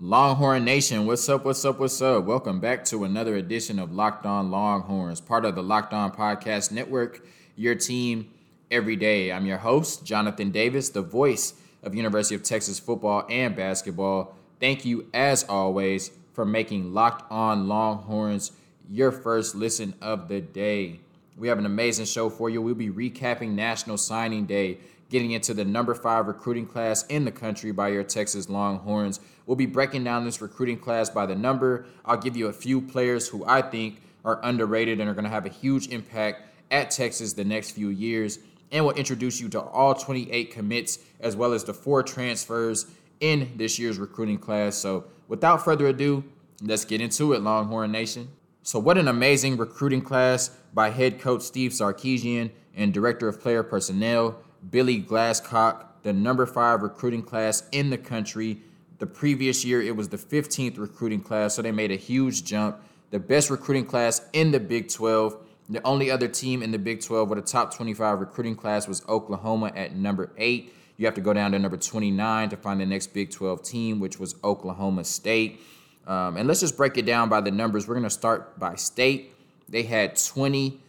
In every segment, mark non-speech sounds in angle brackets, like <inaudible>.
Longhorn Nation, what's up? What's up? What's up? Welcome back to another edition of Locked On Longhorns, part of the Locked On Podcast Network, your team every day. I'm your host, Jonathan Davis, the voice of University of Texas football and basketball. Thank you, as always, for making Locked On Longhorns your first listen of the day. We have an amazing show for you. We'll be recapping National Signing Day, getting into the number five recruiting class in the country by your Texas Longhorns. We'll be breaking down this recruiting class by the number. I'll give you a few players who I think are underrated and are going to have a huge impact at Texas the next few years. And we'll introduce you to all 28 commits as well as the four transfers in this year's recruiting class. So, without further ado, let's get into it, Longhorn Nation. So, what an amazing recruiting class by head coach Steve Sarkisian and director of player personnel Billy Glasscock, the number five recruiting class in the country. The previous year, it was the 15th recruiting class, so they made a huge jump. The best recruiting class in the Big 12. The only other team in the Big 12 with a top 25 recruiting class was Oklahoma at number eight. You have to go down to number 29 to find the next Big 12 team, which was Oklahoma State. Um, and let's just break it down by the numbers. We're going to start by state. They had 20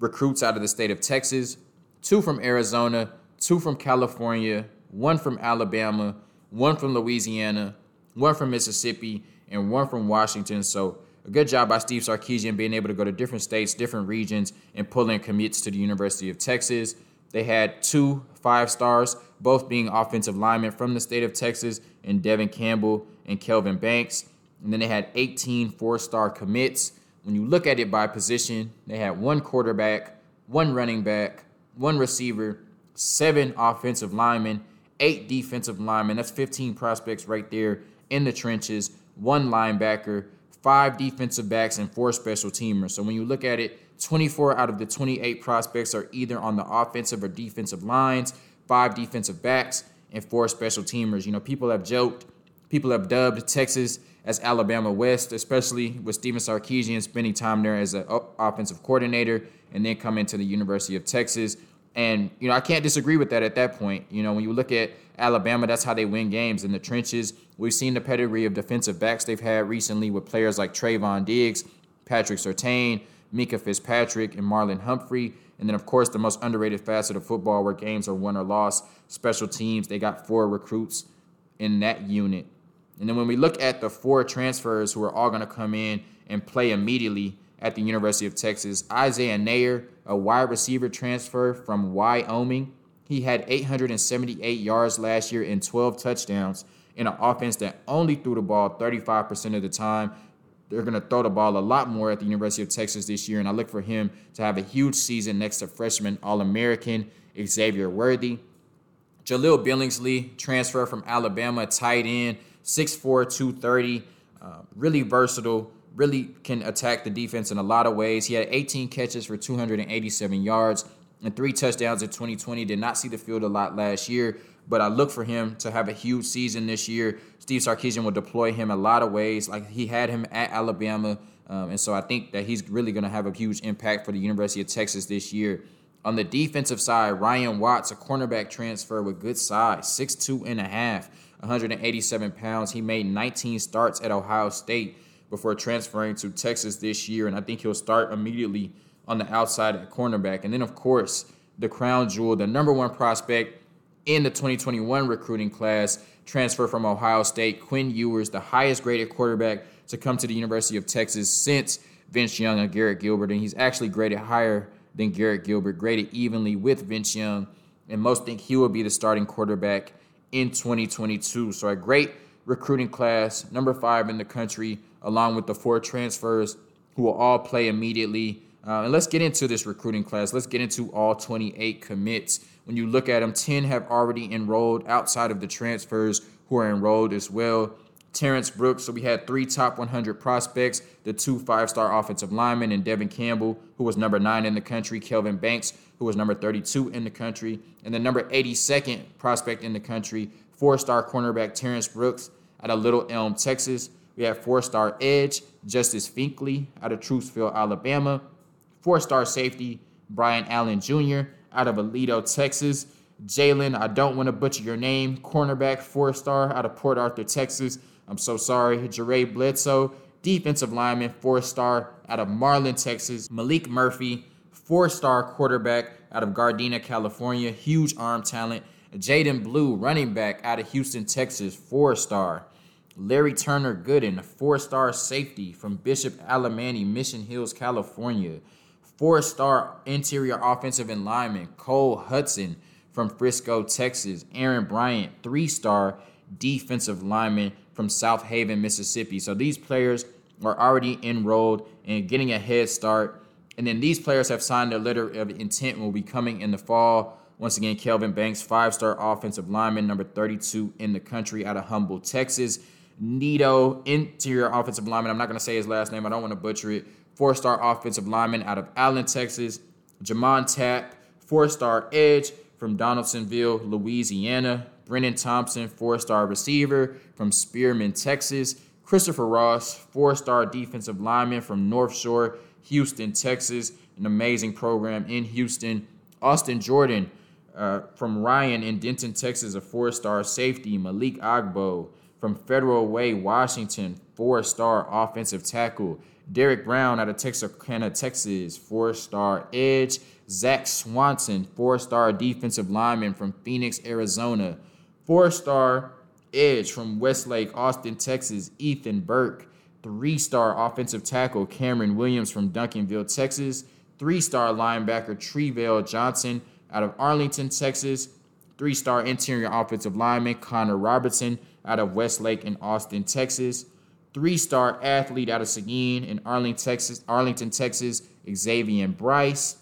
recruits out of the state of Texas, two from Arizona, two from California, one from Alabama, one from Louisiana, one from Mississippi, and one from Washington. So a good job by Steve Sarkisian being able to go to different states, different regions, and pull in commits to the University of Texas. They had two five stars, both being offensive linemen from the state of Texas, and Devin Campbell and Kelvin Banks. And then they had 18 four star commits. When you look at it by position, they had one quarterback, one running back, one receiver, seven offensive linemen, eight defensive linemen. That's 15 prospects right there in the trenches, one linebacker, five defensive backs, and four special teamers. So when you look at it, 24 out of the 28 prospects are either on the offensive or defensive lines, five defensive backs, and four special teamers. You know, people have joked, people have dubbed Texas as Alabama West, especially with Steven Sarkisian spending time there as an offensive coordinator and then coming to the University of Texas. And, you know, I can't disagree with that at that point. You know, when you look at Alabama, that's how they win games in the trenches. We've seen the pedigree of defensive backs they've had recently with players like Trevon Diggs, Patrick Surtain, Minkah Fitzpatrick, and Marlon Humphrey. And then, of course, the most underrated facet of football where games are won or lost, special teams. They got four recruits in that unit. And then when we look at the four transfers who are all going to come in and play immediately at the University of Texas, Isaiah Neyor, a wide receiver transfer from Wyoming. He had 878 yards last year and 12 touchdowns in an offense that only threw the ball 35% of the time. They're going to throw the ball a lot more at the University of Texas this year, and I look for him to have a huge season next to freshman All American Xavier Worthy. Jahleel Billingsley, transfer from Alabama, tight end, 6'4, 230, uh, really versatile really can attack the defense in a lot of ways. He had 18 catches for 287 yards and three touchdowns in 2020. Did not see the field a lot last year, but I look for him to have a huge season this year. Steve Sarkisian will deploy him a lot of ways. Like he had him at Alabama. Um, and so I think that he's really going to have a huge impact for the University of Texas this year. On the defensive side, Ryan Watts, a cornerback transfer with good size, 6'2 and a half, 187 pounds. He made 19 starts at Ohio State before transferring to Texas this year, and I think he'll start immediately on the outside at cornerback. And then, of course, the crown jewel, the number one prospect in the 2021 recruiting class, transfer from Ohio State, Quinn Ewers, the highest graded quarterback to come to the University of Texas since Vince Young and Garrett Gilbert. And he's actually graded higher than Garrett Gilbert, graded evenly with Vince Young. And most think he will be the starting quarterback in 2022. So a great recruiting class, number five in the country along with the four transfers who will all play immediately. Uh, and let's get into this recruiting class. Let's get into all 28 commits. When you look at them, 10 have already enrolled outside of the transfers who are enrolled as well. Terrence Brooks, so we had three top 100 prospects, the two five star offensive linemen, and Devin Campbell, who was number nine in the country, Kelvin Banks, who was number 32 in the country, and the number 82nd prospect in the country, four star cornerback Terrence Brooks out of Little Elm, Texas. We had four star edge, Justice Finkley out of Trussville, Alabama. Four star safety, Brian Allen Jr. out of Aledo, Texas. Jalen, I don't want to butcher your name, cornerback, four star out of Port Arthur, Texas. I'm so sorry. Jeray Bledsoe, defensive lineman, four star out of Marlin, Texas. Maalik Murphy, four star quarterback out of Gardena, California, huge arm talent. Jaden Blue, running back out of Houston, Texas, four star. Larry Turner Gooden, four star safety from Bishop Alemany, Mission Hills, California. Four star interior offensive and lineman Cole Hudson from Frisco, Texas. Aaron Bryant, three star defensive lineman from Southaven, Mississippi. So these players are already enrolled and getting a head start. And then these players have signed a letter of intent and will be coming in the fall. Once again, Kelvin Banks, five star offensive lineman, number 32 in the country out of Humble, Texas. Neto, interior offensive lineman. I'm not going to say his last name, I don't want to butcher it. Four star offensive lineman out of Allen, Texas. J'Mond Tapp, four star edge from Donaldsonville, Louisiana. Brennan Thompson, four star receiver from Spearman, Texas. Christopher Ross, four star defensive lineman from North Shore, Houston, Texas. An amazing program in Houston. Austin Jordan uh, from Ryan in Denton, Texas, a four star safety. Malik Agbo from Federal Way, Washington, four star offensive tackle. Derek Brown out of Texarkana, Texas, four star edge. Zach Swanson, four star defensive lineman from Phoenix, Arizona. Four star edge from Westlake, Austin, Texas, Ethan Burke. Three star offensive tackle Cameron Williams from Duncanville, Texas. Three star linebacker Trevell Johnson out of Arlington, Texas. Three star interior offensive lineman Connor Robertson out of Westlake in Austin, Texas. Three star athlete out of Seguin in Arlington, Texas, Arlington, Texas, Xavier Bryce.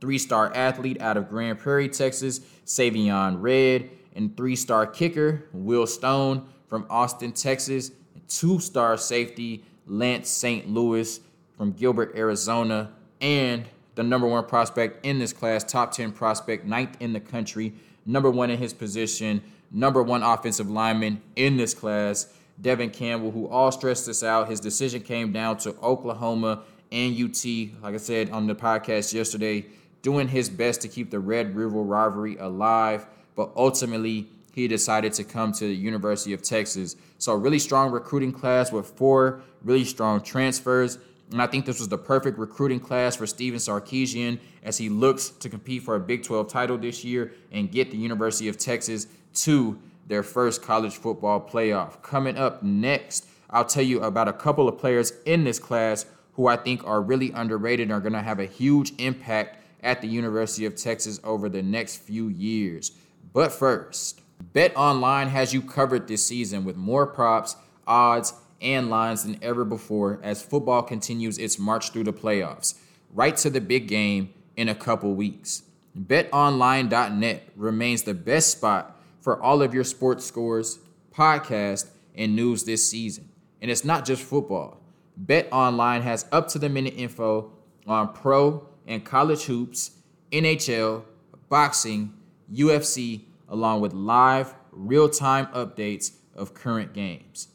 Three star athlete out of Grand Prairie, Texas, Savion Red and three star kicker Will Stone from Austin, Texas, and two star safety Lance St. Louis from Gilbert, Arizona, and the number one prospect in this class, top 10 prospect, ninth in the country, number one in his position, number one offensive lineman in this class, Devin Campbell, who all stressed this out. His decision came down to Oklahoma and UT, like I said on the podcast yesterday, doing his best to keep the Red River rivalry alive but ultimately he decided to come to the University of Texas. So a really strong recruiting class with four really strong transfers. And I think this was the perfect recruiting class for Stephen Sarkisian as he looks to compete for a Big 12 title this year and get the University of Texas to their first college football playoff. Coming up next, I'll tell you about a couple of players in this class who I think are really underrated and are going to have a huge impact at the University of Texas over the next few years. But first, Bet Online has you covered this season with more props, odds, and lines than ever before as football continues its march through the playoffs, right to the big game in a couple weeks. BetOnline.net remains the best spot for all of your sports scores, podcasts, and news this season. And it's not just football. BetOnline has up to the minute info on pro and college hoops, NHL, boxing, UFC, along with live, real time updates of current games.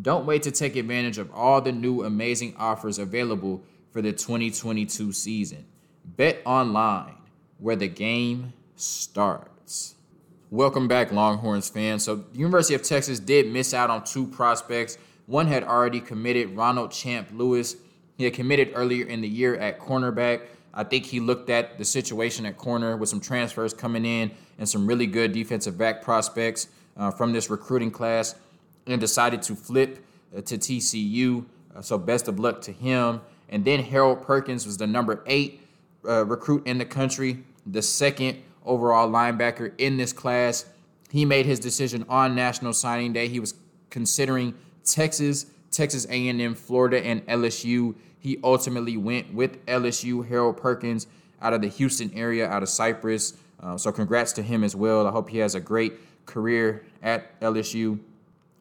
Don't wait to take advantage of all the new amazing offers available for the 2022 season. Bet online, where the game starts. Welcome back, Longhorns fans. So, the University of Texas did miss out on two prospects. One had already committed, Ronald Champ Lewis. He had committed earlier in the year at cornerback. I think he looked at the situation at corner with some transfers coming in and some really good defensive back prospects uh, from this recruiting class and decided to flip uh, to TCU. Uh, so best of luck to him. And then Harold Perkins was the number eight uh, recruit in the country, the second overall linebacker in this class. He made his decision on National Signing Day. He was considering Texas, Texas A&M, Florida, and LSU. He ultimately went with LSU, Harold Perkins, out of the Houston area, out of Cypress. Uh, so congrats to him as well. I hope he has a great career at LSU.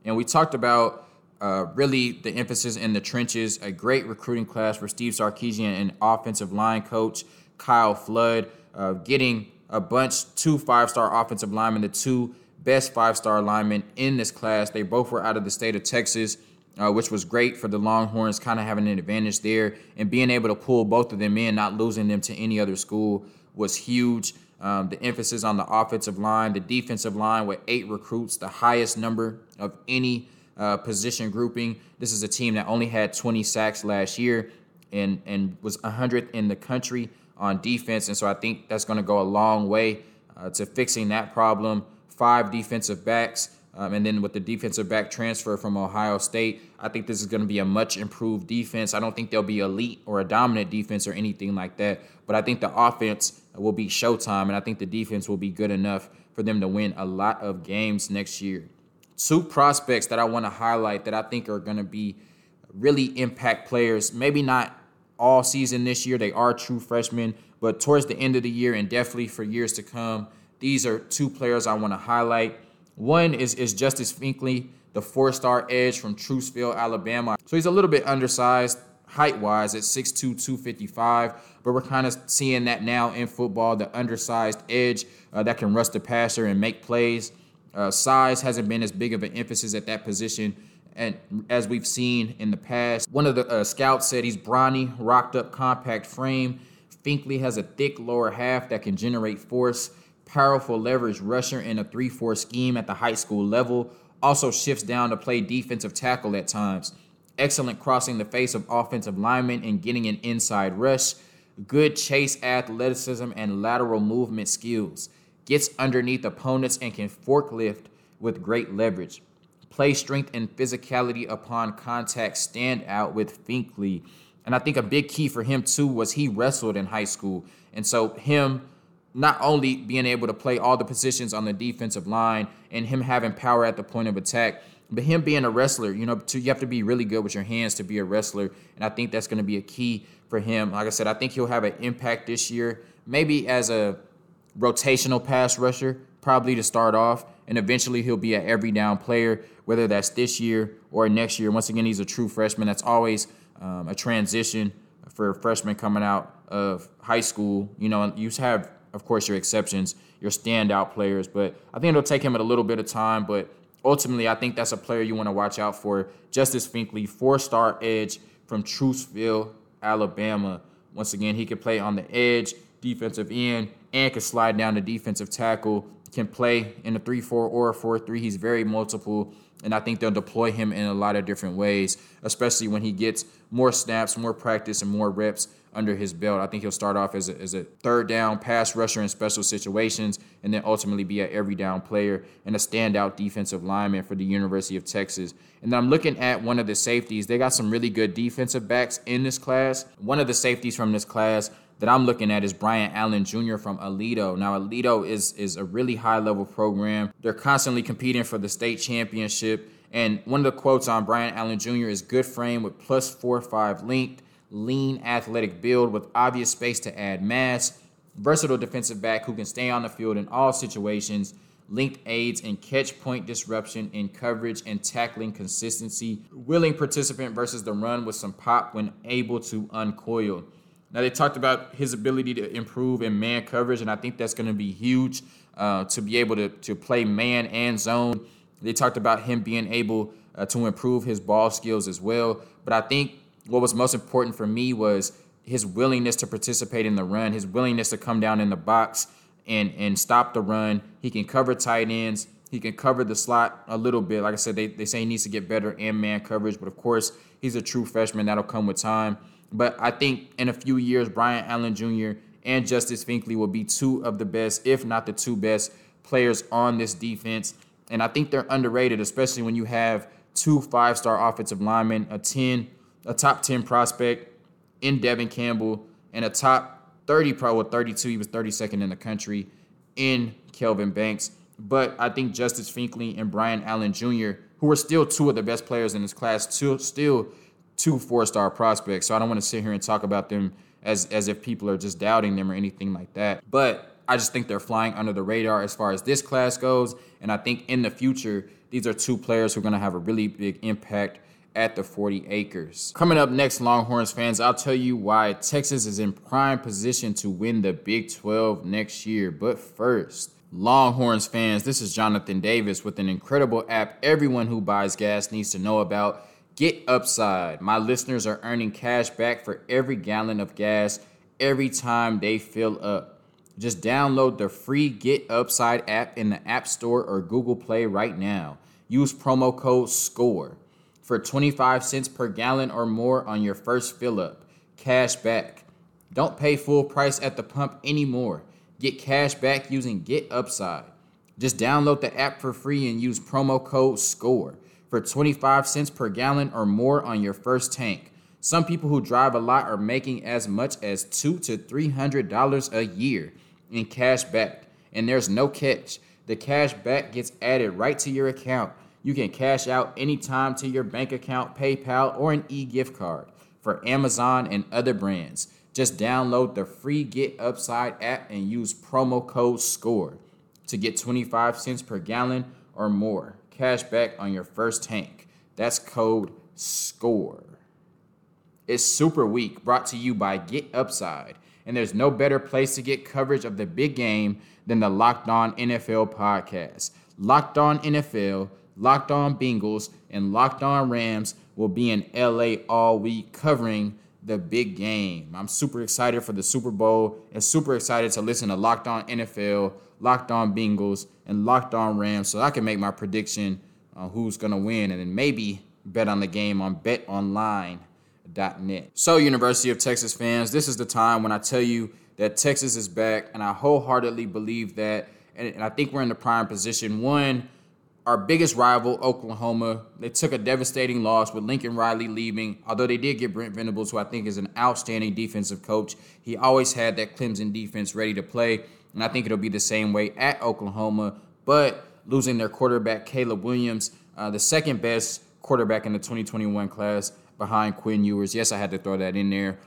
And we talked about uh, really the emphasis in the trenches, a great recruiting class for Steve Sarkisian and offensive line coach Kyle Flood, uh, getting a bunch, two five star offensive linemen, the two best five star linemen in this class. They both were out of the state of Texas uh, which was great for the Longhorns, kind of having an advantage there and being able to pull both of them in, not losing them to any other school was huge. Um, the emphasis on the offensive line, the defensive line with eight recruits, the highest number of any uh, position grouping. This is a team that only had 20 sacks last year and, and was 100th in the country on defense. And so I think that's going to go a long way uh, to fixing that problem. Five defensive backs. Um, and then with the defensive back transfer from Ohio State, I think this is going to be a much improved defense. I don't think they'll be elite or a dominant defense or anything like that, but I think the offense will be showtime, and I think the defense will be good enough for them to win a lot of games next year. Two prospects that I want to highlight that I think are going to be really impact players, maybe not all season this year. They are true freshmen, but towards the end of the year and definitely for years to come, these are two players I want to highlight. One is, is Justice Finkley, the four star edge from Trussville, Alabama. So he's a little bit undersized height wise at 6'2, 255, but we're kind of seeing that now in football the undersized edge uh, that can rush the passer and make plays. Uh, size hasn't been as big of an emphasis at that position and as we've seen in the past. One of the uh, scouts said he's brawny, rocked up, compact frame. Finkley has a thick lower half that can generate force powerful leverage rusher in a 3 4 scheme at the high school level. Also shifts down to play defensive tackle at times. Excellent crossing the face of offensive linemen and getting an inside rush. Good chase athleticism and lateral movement skills. Gets underneath opponents and can forklift with great leverage. Play strength and physicality upon contact stand out with Finkley. And I think a big key for him too was he wrestled in high school. And so him not only being able to play all the positions on the defensive line and him having power at the point of attack, but him being a wrestler, you know, you have to be really good with your hands to be a wrestler. And I think that's going to be a key for him. Like I said, I think he'll have an impact this year, maybe as a rotational pass rusher, probably to start off. And eventually he'll be an every down player, whether that's this year or next year. Once again, he's a true freshman. That's always um, a transition for freshmen coming out of high school. You know, you have of course, your exceptions, your standout players. But I think it'll take him a little bit of time. But ultimately, I think that's a player you want to watch out for. Justice Finkley, four star edge from Trussville, Alabama. Once again, he can play on the edge, defensive end, and can slide down the defensive tackle. Can play in a 3 4 or a 4 3. He's very multiple. And I think they'll deploy him in a lot of different ways, especially when he gets more snaps, more practice, and more reps under his belt. I think he'll start off as a, as a third down pass rusher in special situations and then ultimately be an every down player and a standout defensive lineman for the University of Texas. And then I'm looking at one of the safeties. They got some really good defensive backs in this class. One of the safeties from this class that I'm looking at is Brian Allen Jr. from Aledo. Now, Aledo is, is a really high level program. They're constantly competing for the state championship. And one of the quotes on Brian Allen Jr. is good frame with plus four five length lean, athletic build with obvious space to add mass, versatile defensive back who can stay on the field in all situations, linked aids and catch point disruption in coverage and tackling consistency, willing participant versus the run with some pop when able to uncoil. Now, they talked about his ability to improve in man coverage, and I think that's going to be huge uh, to be able to, to play man and zone. They talked about him being able uh, to improve his ball skills as well. But I think what was most important for me was his willingness to participate in the run, his willingness to come down in the box and and stop the run. He can cover tight ends. He can cover the slot a little bit. Like I said, they, they say he needs to get better in man coverage, but of course, he's a true freshman. That'll come with time. But I think in a few years, Brian Allen Jr. and Justice Finkley will be two of the best, if not the two best, players on this defense. And I think they're underrated, especially when you have two five star offensive linemen, a 10 a top 10 prospect in Devin Campbell, and a top 30 pro with 32. He was 32nd in the country in Kelvin Banks. But I think Justice Finkley and Brian Allen Jr., who are still two of the best players in this class, still two four-star prospects. So I don't want to sit here and talk about them as as if people are just doubting them or anything like that. But I just think they're flying under the radar as far as this class goes. And I think in the future, these are two players who are going to have a really big impact at the 40 acres. Coming up next, Longhorns fans, I'll tell you why Texas is in prime position to win the Big 12 next year. But first, Longhorns fans, this is Jonathan Davis with an incredible app everyone who buys gas needs to know about. Get Upside. My listeners are earning cash back for every gallon of gas every time they fill up. Just download the free Get Upside app in the App Store or Google Play right now. Use promo code SCORE for 25 cents per gallon or more on your first fill up. Cash back. Don't pay full price at the pump anymore. Get cash back using Get Upside. Just download the app for free and use promo code SCORE for 25 cents per gallon or more on your first tank. Some people who drive a lot are making as much as two to three hundred dollars a year in cash back, and there's no catch. The cash back gets added right to your account. You can cash out anytime to your bank account, PayPal, or an e-gift card for Amazon and other brands. Just download the free Get Upside app and use promo code SCORE to get 25 cents per gallon or more cash back on your first tank. That's code SCORE. It's Super Week brought to you by Get Upside, and there's no better place to get coverage of the big game than the Locked On NFL podcast. Locked On NFL, Locked On Bengals, and Locked On Rams will be in LA all week covering the big game. I'm super excited for the Super Bowl and super excited to listen to Locked On NFL, Locked On Bengals, and Locked On Rams so I can make my prediction on who's going to win and then maybe bet on the game on betonline.net. So, University of Texas fans, this is the time when I tell you that Texas is back, and I wholeheartedly believe that. And, I think we're in the prime position. One, our biggest rival, Oklahoma, they took a devastating loss with Lincoln Riley leaving. Although they did get Brent Venables, who I think is an outstanding defensive coach, he always had that Clemson defense ready to play. And I think it'll be the same way at Oklahoma. But losing their quarterback, Caleb Williams, uh, the second best quarterback in the 2021 class, behind Quinn Ewers. Yes, I had to throw that in there.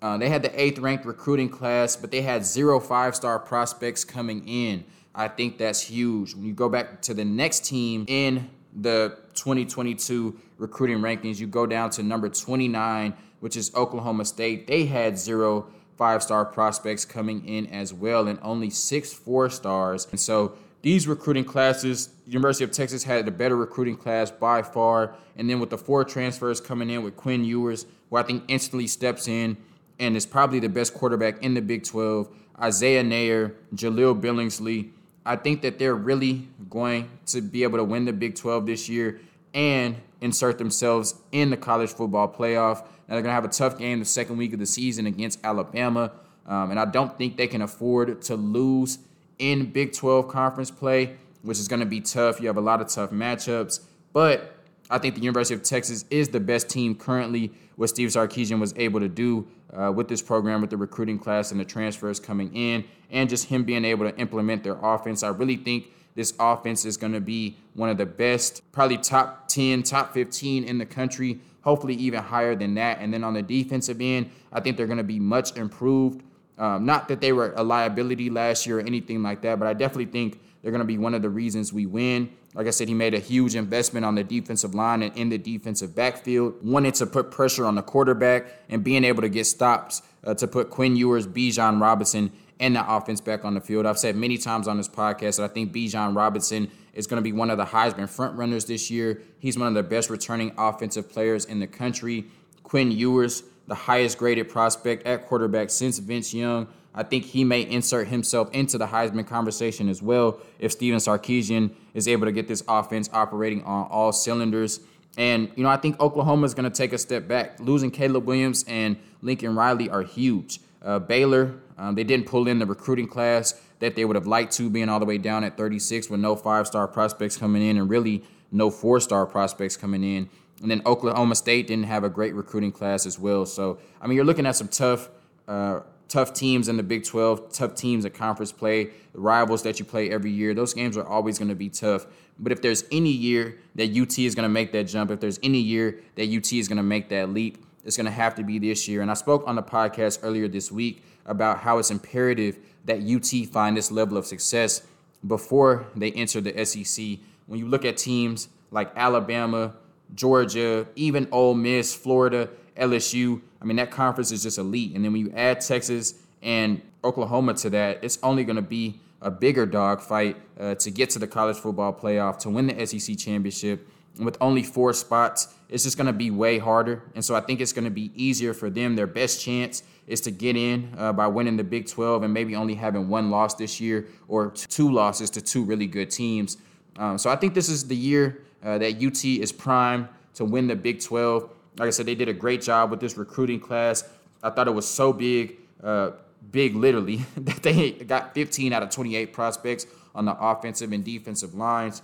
Uh, they had the eighth ranked recruiting class, but they had zero five star prospects coming in. I think that's huge. When you go back to the next team in the 2022 recruiting rankings, you go down to number 29, which is Oklahoma State. They had zero five star prospects coming in as well, and only six four stars. And so these recruiting classes, University of Texas had the better recruiting class by far. And then with the four transfers coming in with Quinn Ewers, who I think instantly steps in and is probably the best quarterback in the Big 12, Isaiah Neyor, Jahleel Billingsley. I think that they're really going to be able to win the Big 12 this year and insert themselves in the college football playoff. Now they're going to have a tough game the second week of the season against Alabama. Um, and I don't think they can afford to lose in Big 12 conference play, which is going to be tough. You have a lot of tough matchups, but I think the University of Texas is the best team currently. What Steve Sarkisian was able to do uh, with this program, with the recruiting class and the transfers coming in, and just him being able to implement their offense, I really think this offense is going to be one of the best, probably top 10, top 15 in the country, hopefully even higher than that. And then on the defensive end, I think they're going to be much improved. Um, not that they were a liability last year or anything like that, but I definitely think they're going to be one of the reasons we win. Like I said, he made a huge investment on the defensive line and in the defensive backfield. Wanted to put pressure on the quarterback and being able to get stops uh, to put Quinn Ewers, Bijan Robinson, and the offense back on the field. I've said many times on this podcast that I think Bijan Robinson is going to be one of the Heisman frontrunners this year. He's one of the best returning offensive players in the country. Quinn Ewers the highest graded prospect at quarterback since Vince Young. I think he may insert himself into the Heisman conversation as well if Steven Sarkisian is able to get this offense operating on all cylinders. And, you know, I think Oklahoma is going to take a step back. Losing Caleb Williams and Lincoln Riley are huge. Uh, Baylor, um, they didn't pull in the recruiting class that they would have liked to, being all the way down at 36 with no five star prospects coming in and really no four star prospects coming in. And then Oklahoma State didn't have a great recruiting class as well. So I mean, you're looking at some tough, uh, tough teams in the Big 12, tough teams at conference play, the rivals that you play every year. Those games are always going to be tough. But if there's any year that UT is going to make that jump, if there's any year that UT is going to make that leap, it's going to have to be this year. And I spoke on the podcast earlier this week about how it's imperative that UT find this level of success before they enter the SEC. When you look at teams like Alabama, Georgia, even Ole Miss, Florida, LSU. I mean, that conference is just elite. And then when you add Texas and Oklahoma to that, it's only going to be a bigger dogfight uh, to get to the college football playoff, to win the SEC championship, with only four spots, it's just going to be way harder. And so I think it's going to be easier for them. Their best chance is to get in uh, by winning the Big 12 and maybe only having one loss this year or two losses to two really good teams. Um, so I think this is the year uh, that UT is primed to win the Big 12. Like I said, they did a great job with this recruiting class. I thought it was so big, uh, big literally, <laughs> that they got 15 out of 28 prospects on the offensive and defensive lines.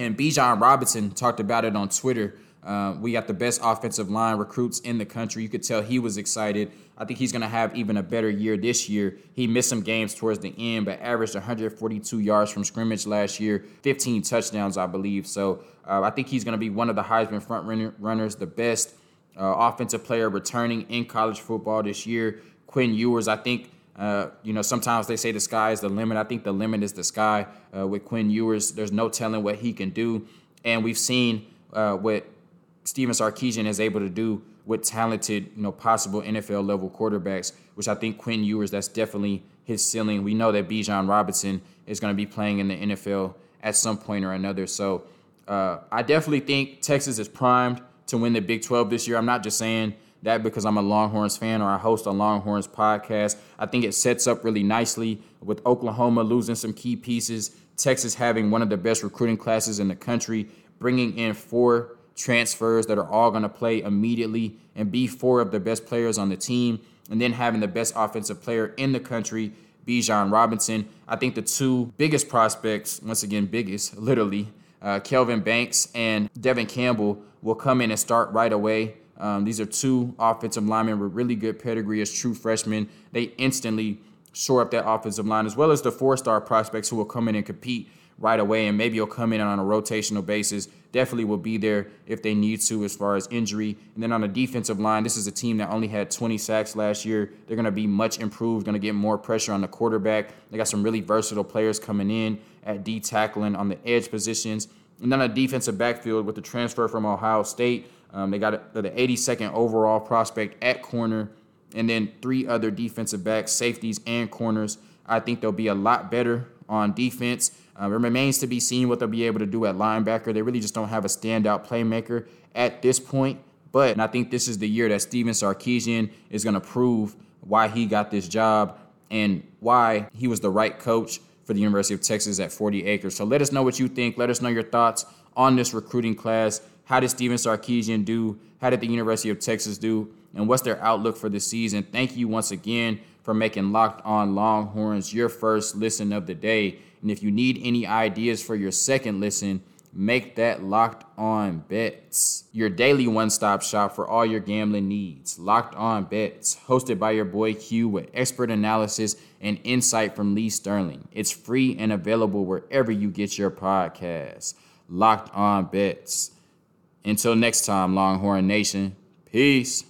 And Bijan Robinson talked about it on Twitter. Uh, we got the best offensive line recruits in the country. You could tell he was excited. I think he's going to have even a better year this year. He missed some games towards the end, but averaged 142 yards from scrimmage last year, 15 touchdowns, I believe. So uh, I think he's going to be one of the Heisman front runners, the best uh, offensive player returning in college football this year. Quinn Ewers, I think uh, you know, sometimes they say the sky is the limit. I think the limit is the sky uh, with Quinn Ewers. There's no telling what he can do. And we've seen uh, what Stephen Sarkisian is able to do with talented, you know, possible NFL level quarterbacks, which I think Quinn Ewers, that's definitely his ceiling. We know that Bijan Robinson is going to be playing in the NFL at some point or another. So uh, I definitely think Texas is primed to win the Big 12 this year. I'm not just saying – that because I'm a Longhorns fan or I host a Longhorns podcast. I think it sets up really nicely with Oklahoma losing some key pieces, Texas having one of the best recruiting classes in the country, bringing in four transfers that are all going to play immediately and be four of the best players on the team, and then having the best offensive player in the country, Bijan Robinson. I think the two biggest prospects, once again, biggest, literally, uh, Kelvin Banks and Devin Campbell will come in and start right away. Um, these are two offensive linemen with really good pedigree as true freshmen. They instantly shore up that offensive line, as well as the four star prospects who will come in and compete right away. And maybe you'll come in on a rotational basis. Definitely will be there if they need to as far as injury. And then on the defensive line, this is a team that only had 20 sacks last year. They're going to be much improved, going to get more pressure on the quarterback. They got some really versatile players coming in at D tackling on the edge positions. And then a defensive backfield with the transfer from Ohio State. Um, they got the 82nd overall prospect at corner, and then three other defensive backs, safeties, and corners. I think they'll be a lot better on defense. Uh, it remains to be seen what they'll be able to do at linebacker. They really just don't have a standout playmaker at this point. But I think this is the year that Stephen Sarkisian is going to prove why he got this job and why he was the right coach for the University of Texas at 40 acres. So let us know what you think. Let us know your thoughts on this recruiting class. How did Stephen Sarkisian do? How did the University of Texas do? And what's their outlook for the season? Thank you once again for making Locked On Longhorns your first listen of the day. And if you need any ideas for your second listen, make that Locked On Bets your daily one stop shop for all your gambling needs. Locked On Bets, hosted by your boy Q with expert analysis and insight from Lee Sterling. It's free and available wherever you get your podcasts. Locked On Bets. Until next time, Longhorn Nation, peace.